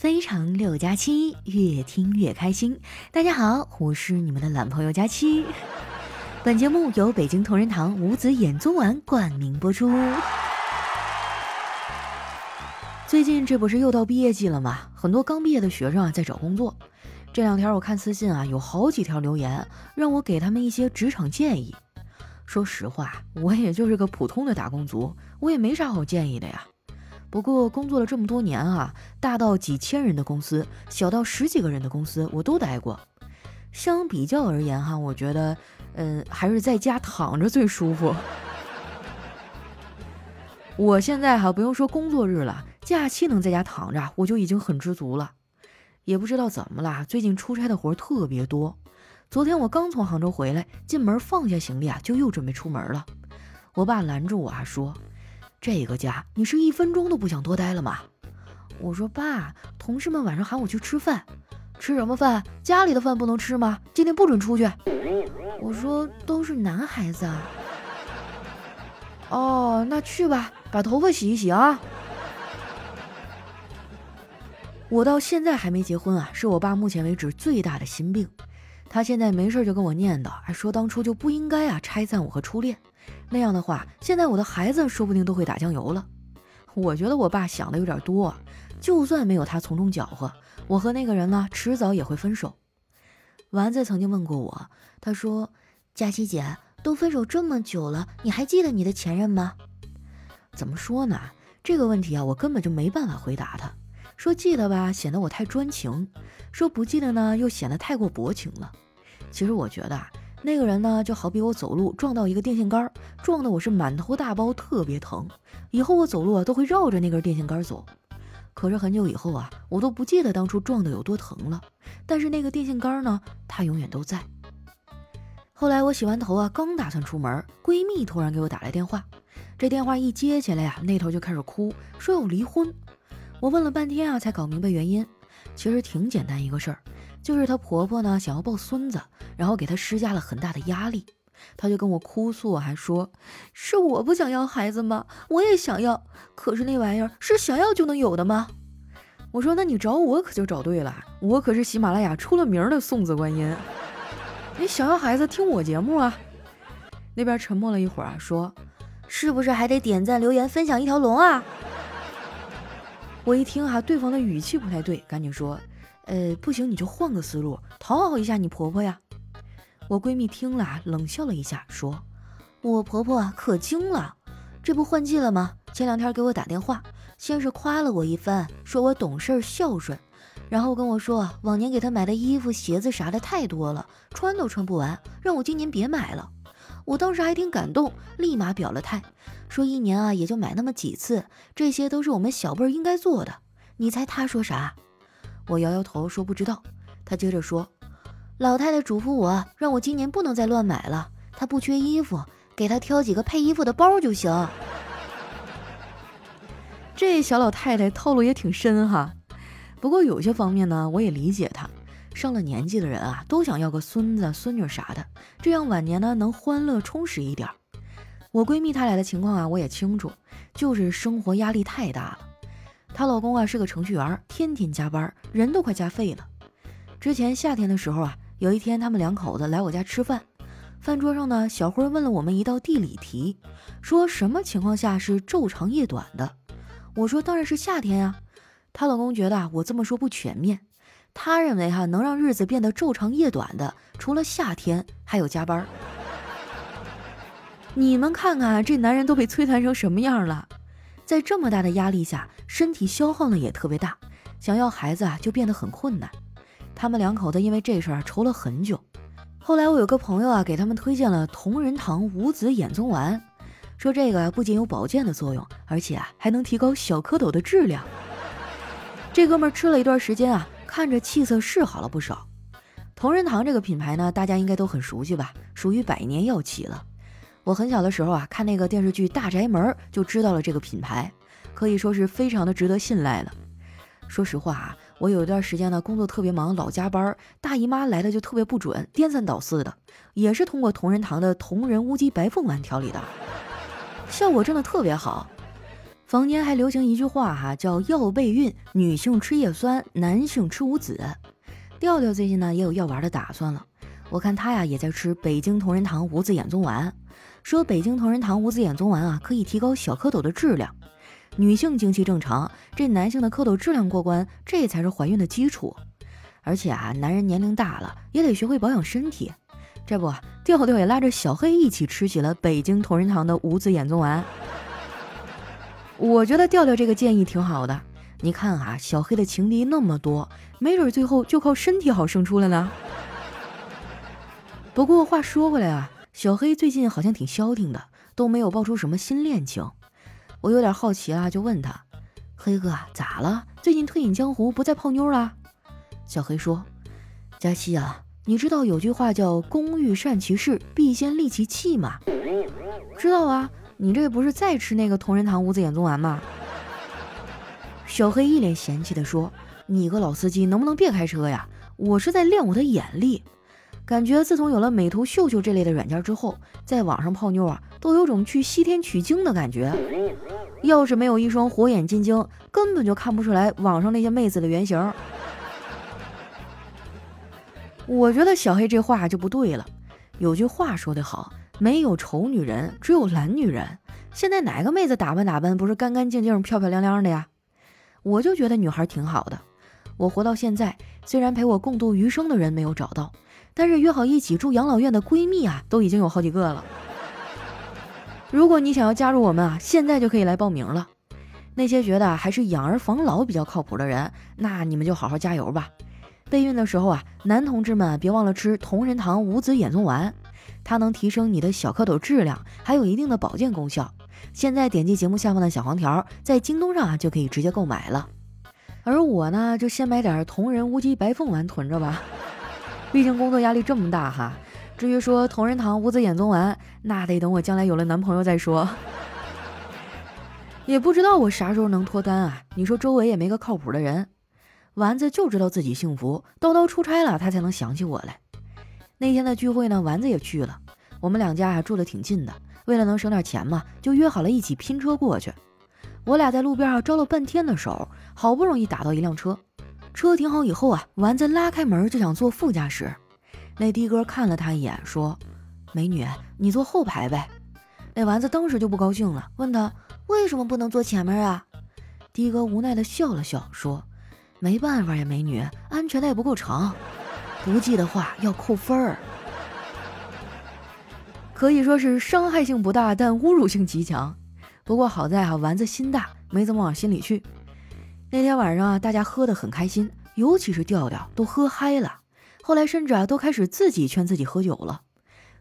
非常六加七，越听越开心。大家好，我是你们的懒朋友佳期。本节目由北京同仁堂五子衍宗丸冠名播出。最近这不是又到毕业季了吗？很多刚毕业的学生啊在找工作。这两天我看私信啊，有好几条留言，让我给他们一些职场建议。说实话，我也就是个普通的打工族，我也没啥好建议的呀。不过工作了这么多年啊，大到几千人的公司，小到十几个人的公司，我都待过。相比较而言哈，我觉得，嗯，还是在家躺着最舒服。我现在哈不用说工作日了，假期能在家躺着，我就已经很知足了。也不知道怎么了，最近出差的活特别多。昨天我刚从杭州回来，进门放下行李啊，就又准备出门了。我爸拦住我啊，说。这个家，你是一分钟都不想多待了吗？我说爸，同事们晚上喊我去吃饭，吃什么饭？家里的饭不能吃吗？今天不准出去。我说都是男孩子啊。哦，那去吧，把头发洗一洗啊。我到现在还没结婚啊，是我爸目前为止最大的心病。他现在没事就跟我念叨，还说当初就不应该啊拆散我和初恋。那样的话，现在我的孩子说不定都会打酱油了。我觉得我爸想的有点多，就算没有他从中搅和，我和那个人呢，迟早也会分手。丸子曾经问过我，他说：“佳琪姐，都分手这么久了，你还记得你的前任吗？”怎么说呢？这个问题啊，我根本就没办法回答他。说记得吧，显得我太专情；说不记得呢，又显得太过薄情了。其实我觉得啊。那个人呢，就好比我走路撞到一个电线杆，撞得我是满头大包，特别疼。以后我走路啊，都会绕着那根电线杆走。可是很久以后啊，我都不记得当初撞的有多疼了。但是那个电线杆呢，它永远都在。后来我洗完头啊，刚打算出门，闺蜜突然给我打来电话。这电话一接起来呀，那头就开始哭，说要离婚。我问了半天啊，才搞明白原因。其实挺简单一个事儿。就是她婆婆呢，想要抱孙子，然后给她施加了很大的压力。她就跟我哭诉，还说是我不想要孩子吗？我也想要，可是那玩意儿是想要就能有的吗？我说那你找我可就找对了，我可是喜马拉雅出了名的送子观音。你想要孩子听我节目啊？那边沉默了一会儿啊，说是不是还得点赞、留言、分享一条龙啊？我一听哈，对方的语气不太对，赶紧说。呃，不行，你就换个思路，讨好一下你婆婆呀。我闺蜜听了，冷笑了一下，说：“我婆婆可精了，这不换季了吗？前两天给我打电话，先是夸了我一番，说我懂事孝顺，然后跟我说往年给她买的衣服、鞋子啥的太多了，穿都穿不完，让我今年别买了。我当时还挺感动，立马表了态，说一年啊也就买那么几次，这些都是我们小辈儿应该做的。你猜她说啥？”我摇摇头说不知道，他接着说：“老太太嘱咐我，让我今年不能再乱买了。她不缺衣服，给她挑几个配衣服的包就行。”这小老太太套路也挺深哈。不过有些方面呢，我也理解她。上了年纪的人啊，都想要个孙子孙女啥的，这样晚年呢能欢乐充实一点。我闺蜜她俩的情况啊，我也清楚，就是生活压力太大了。她老公啊是个程序员，天天加班，人都快加废了。之前夏天的时候啊，有一天他们两口子来我家吃饭，饭桌上呢，小辉问了我们一道地理题，说什么情况下是昼长夜短的？我说当然是夏天呀。她老公觉得啊我这么说不全面，他认为哈能让日子变得昼长夜短的，除了夏天还有加班。你们看看这男人都被摧残成什么样了？在这么大的压力下，身体消耗呢也特别大，想要孩子啊就变得很困难。他们两口子因为这事儿愁了很久。后来我有个朋友啊给他们推荐了同仁堂五子衍宗丸，说这个不仅有保健的作用，而且啊还能提高小蝌蚪的质量。这哥们儿吃了一段时间啊，看着气色是好了不少。同仁堂这个品牌呢，大家应该都很熟悉吧，属于百年药企了。我很小的时候啊，看那个电视剧《大宅门》就知道了这个品牌，可以说是非常的值得信赖了。说实话啊，我有一段时间呢工作特别忙，老加班，大姨妈来的就特别不准，颠三倒四的，也是通过同仁堂的同仁乌鸡白凤丸调理的，效果真的特别好。坊间还流行一句话哈，叫药备孕，女性吃叶酸，男性吃无籽。调调最近呢也有要娃的打算了，我看他呀也在吃北京同仁堂无籽眼棕丸，说北京同仁堂无子眼棕丸啊可以提高小蝌蚪的质量，女性经期正常，这男性的蝌蚪质量过关，这才是怀孕的基础。而且啊，男人年龄大了也得学会保养身体，这不，调调也拉着小黑一起吃起了北京同仁堂的无子眼棕丸。我觉得调调这个建议挺好的。你看啊，小黑的情敌那么多，没准最后就靠身体好胜出了呢。不过话说回来啊，小黑最近好像挺消停的，都没有爆出什么新恋情。我有点好奇了，就问他：“黑哥咋了？最近退隐江湖，不再泡妞了？”小黑说：“佳期啊，你知道有句话叫‘工欲善其事，必先利其器’吗？”“知道啊。”你这不是在吃那个同仁堂无籽眼棕丸吗？小黑一脸嫌弃地说：“你个老司机，能不能别开车呀？我是在练我的眼力。感觉自从有了美图秀秀这类的软件之后，在网上泡妞啊，都有种去西天取经的感觉。要是没有一双火眼金睛，根本就看不出来网上那些妹子的原型。我觉得小黑这话就不对了。有句话说得好。”没有丑女人，只有懒女人。现在哪个妹子打扮打扮不是干干净净、漂漂亮亮的呀？我就觉得女孩挺好的。我活到现在，虽然陪我共度余生的人没有找到，但是约好一起住养老院的闺蜜啊，都已经有好几个了。如果你想要加入我们啊，现在就可以来报名了。那些觉得还是养儿防老比较靠谱的人，那你们就好好加油吧。备孕的时候啊，男同志们别忘了吃同仁堂五子衍宗丸。它能提升你的小蝌蚪质量，还有一定的保健功效。现在点击节目下方的小黄条，在京东上啊就可以直接购买了。而我呢，就先买点同仁乌鸡白凤丸囤着吧，毕竟工作压力这么大哈。至于说同仁堂无籽眼棕丸，那得等我将来有了男朋友再说。也不知道我啥时候能脱单啊？你说周围也没个靠谱的人。丸子就知道自己幸福，叨叨出差了，他才能想起我来。那天的聚会呢，丸子也去了。我们两家还住的挺近的，为了能省点钱嘛，就约好了一起拼车过去。我俩在路边上招了半天的手，好不容易打到一辆车。车停好以后啊，丸子拉开门就想坐副驾驶。那的哥看了他一眼，说：“美女，你坐后排呗。”那丸子当时就不高兴了，问他为什么不能坐前面啊？的哥无奈的笑了笑，说：“没办法呀，美女，安全带不够长。”不系的话要扣分儿，可以说是伤害性不大，但侮辱性极强。不过好在啊，丸子心大，没怎么往心里去。那天晚上啊，大家喝得很开心，尤其是调调都喝嗨了。后来甚至啊，都开始自己劝自己喝酒了。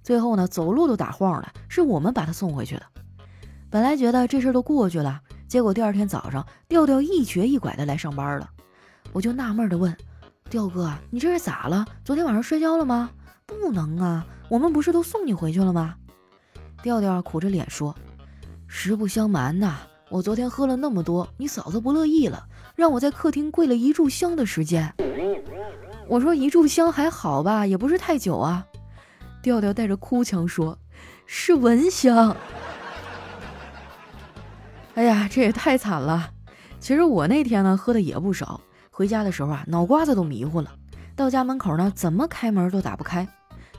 最后呢，走路都打晃了，是我们把他送回去的。本来觉得这事儿都过去了，结果第二天早上，调调一瘸一拐的来上班了。我就纳闷的问。调哥，你这是咋了？昨天晚上摔跤了吗？不能啊，我们不是都送你回去了吗？调调苦着脸说：“实不相瞒呐，我昨天喝了那么多，你嫂子不乐意了，让我在客厅跪了一炷香的时间。”我说：“一炷香还好吧，也不是太久啊。”调调带着哭腔说：“是蚊香。”哎呀，这也太惨了。其实我那天呢，喝的也不少。回家的时候啊，脑瓜子都迷糊了。到家门口呢，怎么开门都打不开。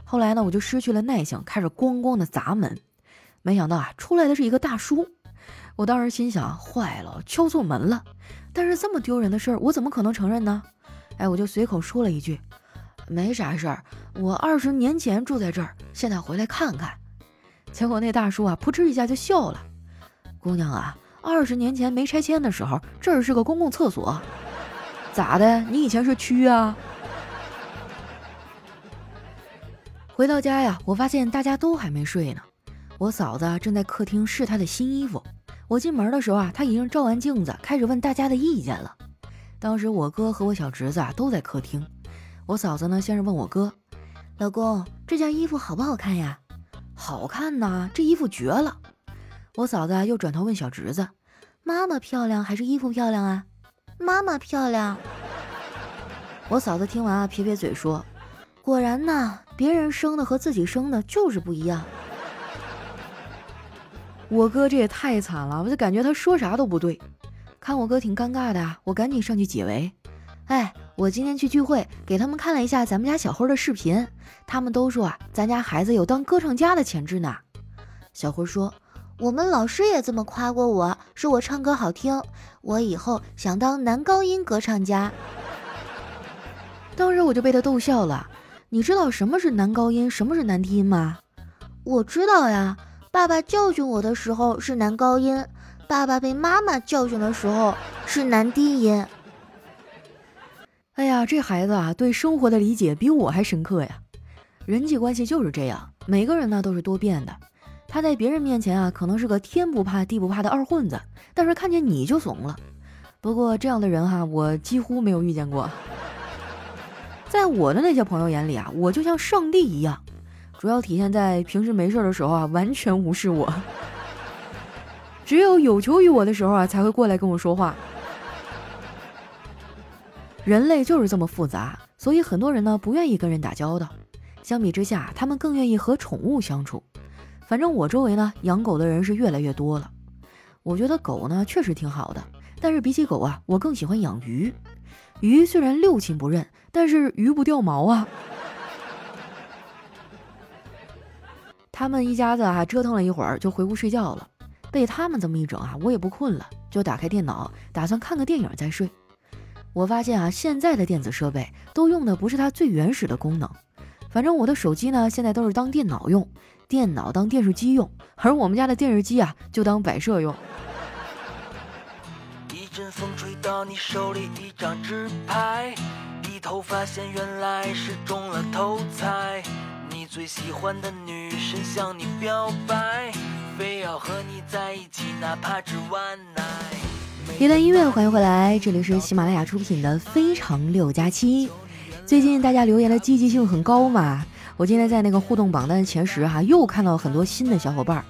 后来呢，我就失去了耐性，开始咣咣的砸门。没想到啊，出来的是一个大叔。我当时心想，坏了，敲错门了。但是这么丢人的事儿，我怎么可能承认呢？哎，我就随口说了一句：“没啥事儿，我二十年前住在这儿，现在回来看看。”结果那大叔啊，扑哧一下就笑了：“姑娘啊，二十年前没拆迁的时候，这儿是个公共厕所。”咋的？你以前是蛆啊？回到家呀，我发现大家都还没睡呢。我嫂子正在客厅试她的新衣服。我进门的时候啊，她已经照完镜子，开始问大家的意见了。当时我哥和我小侄子啊都在客厅。我嫂子呢，先是问我哥：“老公，这件衣服好不好看呀？”“好看呐，这衣服绝了。”我嫂子又转头问小侄子：“妈妈漂亮还是衣服漂亮啊？”妈妈漂亮，我嫂子听完啊，撇撇嘴说：“果然呐，别人生的和自己生的就是不一样。”我哥这也太惨了，我就感觉他说啥都不对。看我哥挺尴尬的，我赶紧上去解围。哎，我今天去聚会，给他们看了一下咱们家小辉的视频，他们都说啊，咱家孩子有当歌唱家的潜质呢。小辉说，我们老师也这么夸过我，说我唱歌好听，我以后想当男高音歌唱家。当时我就被他逗笑了。你知道什么是男高音，什么是男低音吗？我知道呀，爸爸教训我的时候是男高音。爸爸被妈妈教训的时候是男低音。哎呀，这孩子啊，对生活的理解比我还深刻呀。人际关系就是这样，每个人呢都是多变的。他在别人面前啊，可能是个天不怕地不怕的二混子，但是看见你就怂了。不过这样的人哈，我几乎没有遇见过。在我的那些朋友眼里啊，我就像上帝一样，主要体现在平时没事的时候啊，完全无视我。只有有求于我的时候啊，才会过来跟我说话。人类就是这么复杂，所以很多人呢不愿意跟人打交道。相比之下，他们更愿意和宠物相处。反正我周围呢，养狗的人是越来越多了。我觉得狗呢确实挺好的，但是比起狗啊，我更喜欢养鱼。鱼虽然六亲不认，但是鱼不掉毛啊。他们一家子啊折腾了一会儿，就回屋睡觉了。被他们这么一整啊，我也不困了，就打开电脑，打算看个电影再睡。我发现啊，现在的电子设备都用的不是它最原始的功能。反正我的手机呢，现在都是当电脑用，电脑当电视机用，而我们家的电视机啊，就当摆设用。一阵风吹到你手里一张纸牌，低头发现原来是中了头彩。最喜欢的女神向你表白。非要和你在一起，哪怕只一段音乐，欢迎回来，这里是喜马拉雅出品的《非常六加七》。最近大家留言的积极性很高嘛？我今天在那个互动榜单前十哈，又看到很多新的小伙伴。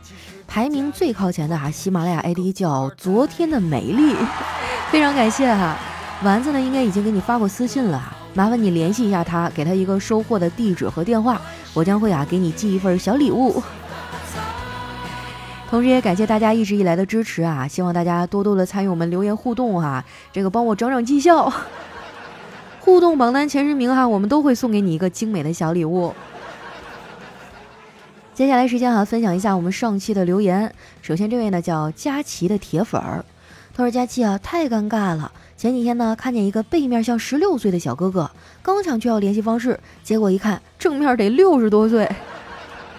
排名最靠前的哈，喜马拉雅 ID 叫昨天的美丽，非常感谢哈。丸子呢，应该已经给你发过私信了，麻烦你联系一下他，给他一个收货的地址和电话，我将会啊给你寄一份小礼物。同时也感谢大家一直以来的支持啊！希望大家多多的参与我们留言互动哈，这个帮我涨涨绩效。互动榜单前十名哈，我们都会送给你一个精美的小礼物。接下来时间哈，分享一下我们上期的留言。首先这位呢叫佳琪的铁粉儿，他说：“佳琪啊，太尴尬了！前几天呢看见一个背面像十六岁的小哥哥，刚想去要联系方式，结果一看正面得六十多岁。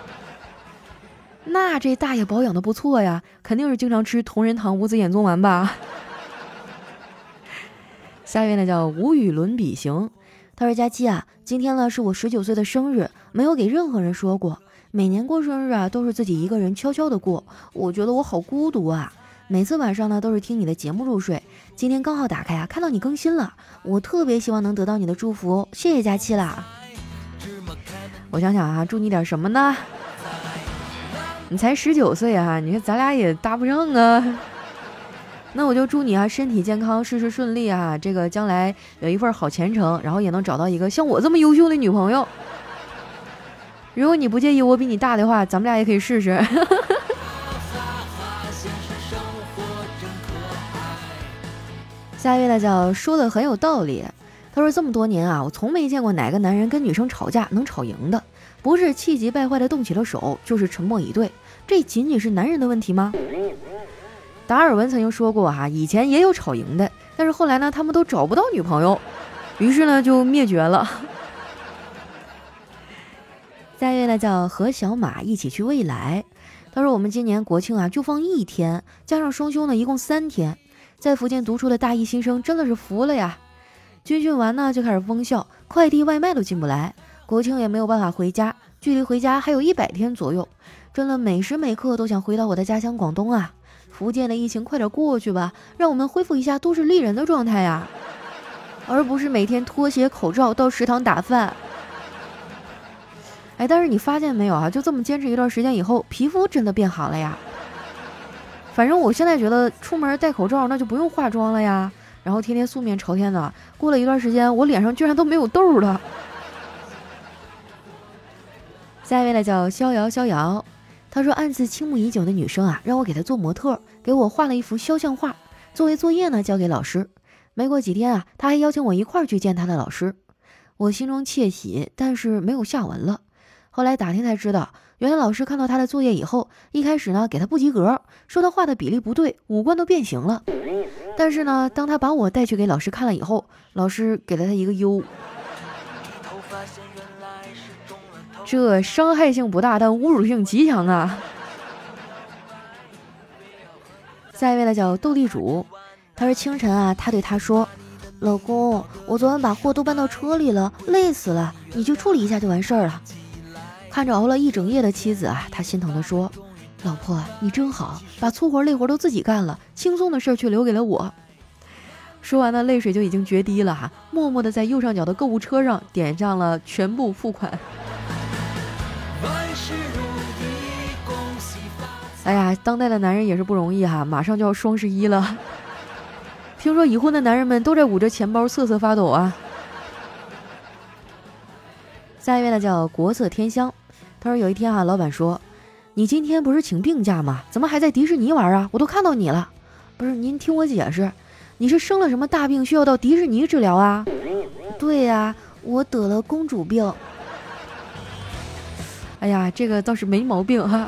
”那这大爷保养的不错呀，肯定是经常吃同仁堂五子衍宗丸吧。下一位呢叫无与伦比行，他说：“佳期啊，今天呢是我十九岁的生日，没有给任何人说过。每年过生日啊，都是自己一个人悄悄的过，我觉得我好孤独啊。每次晚上呢都是听你的节目入睡，今天刚好打开啊，看到你更新了，我特别希望能得到你的祝福，谢谢佳期啦。我想想啊，祝你点什么呢？”你才十九岁啊，你说咱俩也搭不上啊。那我就祝你啊，身体健康，事事顺利啊，这个将来有一份好前程，然后也能找到一个像我这么优秀的女朋友。如果你不介意我比你大的话，咱们俩也可以试试。下一位呢，叫说的很有道理。他说这么多年啊，我从没见过哪个男人跟女生吵架能吵赢的，不是气急败坏的动起了手，就是沉默以对。这仅仅是男人的问题吗？达尔文曾经说过哈，以前也有吵赢的，但是后来呢，他们都找不到女朋友，于是呢就灭绝了。下一位呢叫和小马一起去未来，他说我们今年国庆啊就放一天，加上双休呢一共三天，在福建读书的大一新生真的是服了呀！军训完呢就开始封校，快递外卖都进不来，国庆也没有办法回家，距离回家还有一百天左右。真的每时每刻都想回到我的家乡广东啊！福建的疫情快点过去吧，让我们恢复一下都市丽人的状态呀，而不是每天拖鞋口罩到食堂打饭。哎，但是你发现没有啊？就这么坚持一段时间以后，皮肤真的变好了呀。反正我现在觉得出门戴口罩那就不用化妆了呀，然后天天素面朝天的，过了一段时间，我脸上居然都没有痘了。下一位呢叫逍遥逍遥。他说暗自倾慕已久的女生啊，让我给她做模特，给我画了一幅肖像画，作为作业呢交给老师。没过几天啊，他还邀请我一块儿去见他的老师。我心中窃喜，但是没有下文了。后来打听才知道，原来老师看到他的作业以后，一开始呢给他不及格，说他画的比例不对，五官都变形了。但是呢，当他把我带去给老师看了以后，老师给了他一个优。这伤害性不大，但侮辱性极强啊！下一位呢叫斗地主，他说清晨啊，他对他说：“老公，我昨晚把货都搬到车里了，累死了，你去处理一下就完事儿了。”看着熬了一整夜的妻子啊，他心疼的说：“老婆，你真好，把粗活累活都自己干了，轻松的事儿却留给了我。”说完呢，泪水就已经决堤了哈，默默的在右上角的购物车上点上了全部付款。哎呀，当代的男人也是不容易哈，马上就要双十一了，听说已婚的男人们都在捂着钱包瑟瑟发抖啊。下一位呢叫国色天香，他说有一天啊，老板说，你今天不是请病假吗？怎么还在迪士尼玩啊？我都看到你了。不是，您听我解释，你是生了什么大病需要到迪士尼治疗啊？对呀，我得了公主病。哎呀，这个倒是没毛病哈。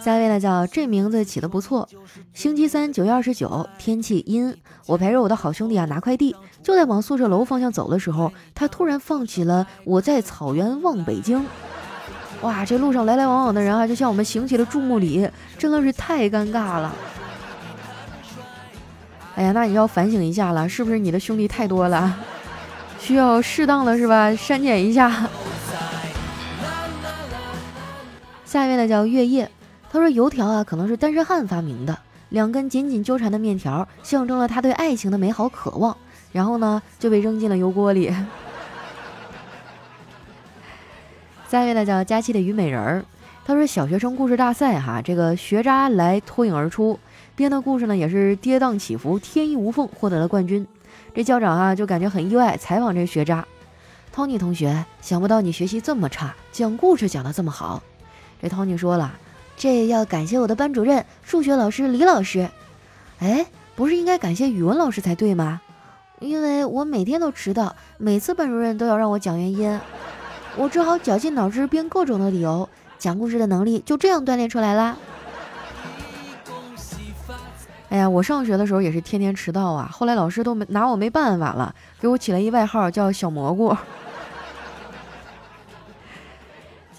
下一位呢，叫这名字起的不错。星期三九月二十九，天气阴，我陪着我的好兄弟啊拿快递，就在往宿舍楼方向走的时候，他突然放起了《我在草原望北京》。哇，这路上来来往往的人啊，就像我们行起了注目礼，真的是太尴尬了。哎呀，那你要反省一下了，是不是你的兄弟太多了，需要适当的是吧删减一下。下一位呢叫月夜，他说油条啊可能是单身汉发明的，两根紧紧纠缠的面条象征了他对爱情的美好渴望，然后呢就被扔进了油锅里。下一位呢叫佳期的虞美人儿，他说小学生故事大赛哈，这个学渣来脱颖而出，编的故事呢也是跌宕起伏，天衣无缝，获得了冠军。这校长啊就感觉很意外，采访这学渣，Tony 同学，想不到你学习这么差，讲故事讲得这么好。这 Tony 说了，这要感谢我的班主任数学老师李老师。哎，不是应该感谢语文老师才对吗？因为我每天都迟到，每次班主任都要让我讲原因，我只好绞尽脑汁编各种的理由，讲故事的能力就这样锻炼出来啦。哎呀，我上学的时候也是天天迟到啊，后来老师都没拿我没办法了，给我起了一外号叫小蘑菇。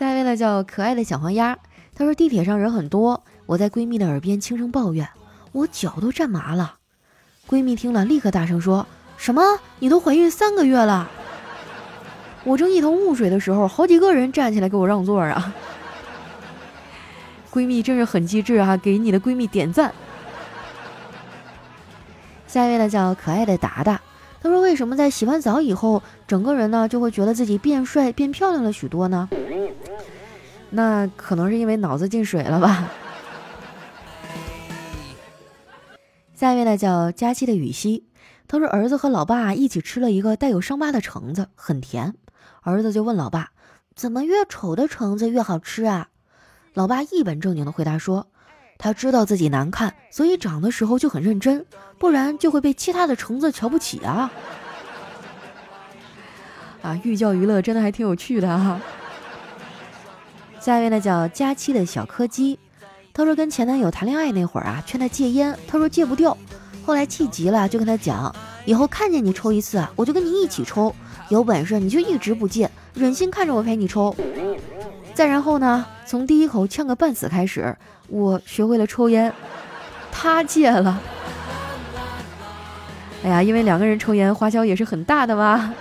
下一位呢叫可爱的小黄鸭，她说地铁上人很多，我在闺蜜的耳边轻声抱怨，我脚都站麻了。闺蜜听了立刻大声说：“什么？你都怀孕三个月了？”我正一头雾水的时候，好几个人站起来给我让座啊！闺蜜真是很机智啊，给你的闺蜜点赞。下一位呢叫可爱的达达，他说为什么在洗完澡以后，整个人呢就会觉得自己变帅变漂亮了许多呢？那可能是因为脑子进水了吧。下一位呢叫佳期的雨熙，他说儿子和老爸一起吃了一个带有伤疤的橙子，很甜。儿子就问老爸，怎么越丑的橙子越好吃啊？老爸一本正经的回答说，他知道自己难看，所以长的时候就很认真，不然就会被其他的橙子瞧不起啊。啊，寓教于乐真的还挺有趣的哈。下一位呢叫佳期的小柯基，他说跟前男友谈恋爱那会儿啊，劝他戒烟，他说戒不掉，后来气急了就跟他讲，以后看见你抽一次啊，我就跟你一起抽，有本事你就一直不戒，忍心看着我陪你抽。再然后呢，从第一口呛个半死开始，我学会了抽烟，他戒了。哎呀，因为两个人抽烟花销也是很大的嘛。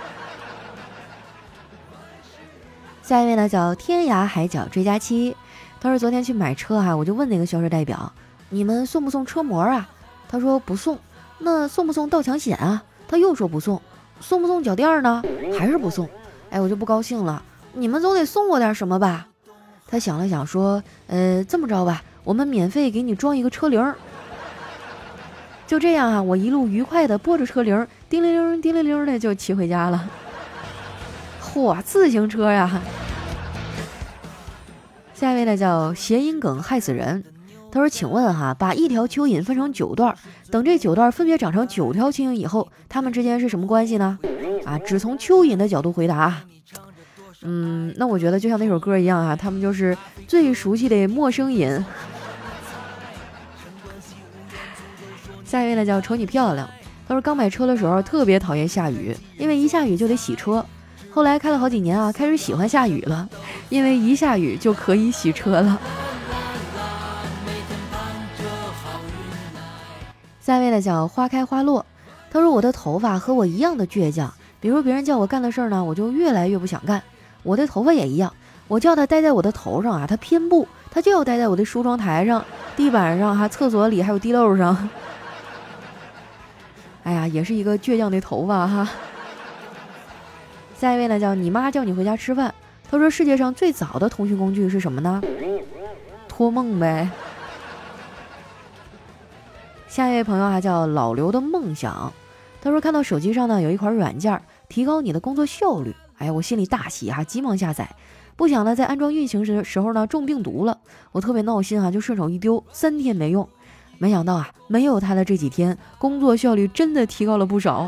下一位呢叫天涯海角追加期，他说昨天去买车哈，我就问那个销售代表，你们送不送车模啊？他说不送。那送不送盗抢险啊？他又说不送。送不送脚垫呢？还是不送。哎，我就不高兴了，你们总得送我点什么吧？他想了想说，呃，这么着吧，我们免费给你装一个车铃。就这样啊，我一路愉快的拨着车铃，叮铃铃，叮铃铃的就骑回家了。嚯，自行车呀！下一位呢叫谐音梗害死人。他说：“请问哈，把一条蚯蚓分成九段，等这九段分别长成九条蚯蚓以后，它们之间是什么关系呢？”啊，只从蚯蚓的角度回答。嗯，那我觉得就像那首歌一样啊，他们就是最熟悉的陌生人。下一位呢叫瞅你漂亮。他说刚买车的时候特别讨厌下雨，因为一下雨就得洗车。后来开了好几年啊，开始喜欢下雨了，因为一下雨就可以洗车了。下一位呢叫花开花落，他说我的头发和我一样的倔强，比如别人叫我干的事儿呢，我就越来越不想干。我的头发也一样，我叫他待在我的头上啊，他偏不，他就要待在我的梳妆台上、地板上、哈厕所里还有地漏上。哎呀，也是一个倔强的头发哈。下一位呢叫你妈叫你回家吃饭，他说世界上最早的通讯工具是什么呢？托梦呗。下一位朋友啊，叫老刘的梦想。他说看到手机上呢有一款软件，提高你的工作效率。哎呀，我心里大喜啊，急忙下载。不想呢，在安装运行时时候呢中病毒了，我特别闹心啊，就顺手一丢，三天没用。没想到啊，没有它的这几天，工作效率真的提高了不少。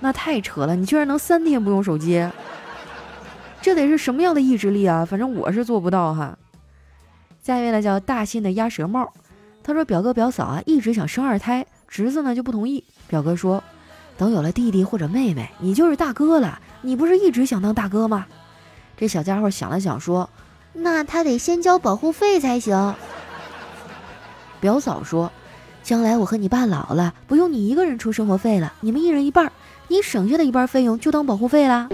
那太扯了，你居然能三天不用手机，这得是什么样的意志力啊？反正我是做不到哈。下一位呢，叫大信的鸭舌帽。他说：“表哥表嫂啊，一直想生二胎，侄子呢就不同意。表哥说，等有了弟弟或者妹妹，你就是大哥了。你不是一直想当大哥吗？”这小家伙想了想说：“那他得先交保护费才行。”表嫂说：“将来我和你爸老了，不用你一个人出生活费了，你们一人一半，你省下的一半费用就当保护费啦。”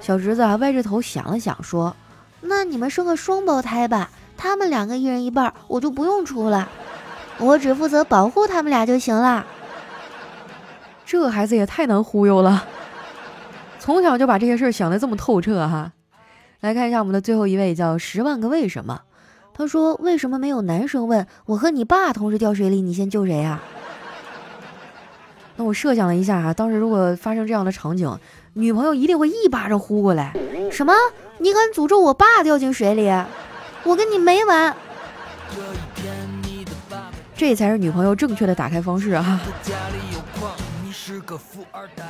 小侄子啊歪着头想了想说：“那你们生个双胞胎吧。”他们两个一人一半，我就不用出了，我只负责保护他们俩就行了。这孩子也太能忽悠了，从小就把这些事儿想得这么透彻哈。来看一下我们的最后一位，叫十万个为什么。他说：“为什么没有男生问我和你爸同时掉水里，你先救谁呀？”那我设想了一下啊，当时如果发生这样的场景，女朋友一定会一巴掌呼过来。什么？你敢诅咒我爸掉进水里？我跟你没完，这才是女朋友正确的打开方式啊！是个富二代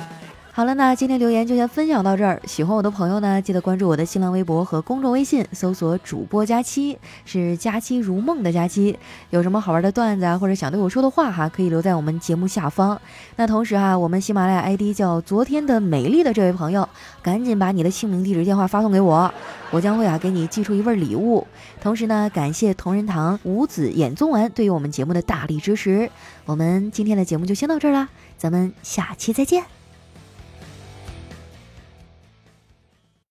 好了，那今天留言就先分享到这儿。喜欢我的朋友呢，记得关注我的新浪微博和公众微信，搜索主播佳期，是佳期如梦的佳期。有什么好玩的段子啊，或者想对我说的话哈，可以留在我们节目下方。那同时哈，我们喜马拉雅 ID 叫昨天的美丽的这位朋友，赶紧把你的姓名、地址、电话发送给我，我将会啊给你寄出一份礼物。同时呢，感谢同仁堂五子衍宗丸对于我们节目的大力支持。我们今天的节目就先到这儿啦，咱们下期再见。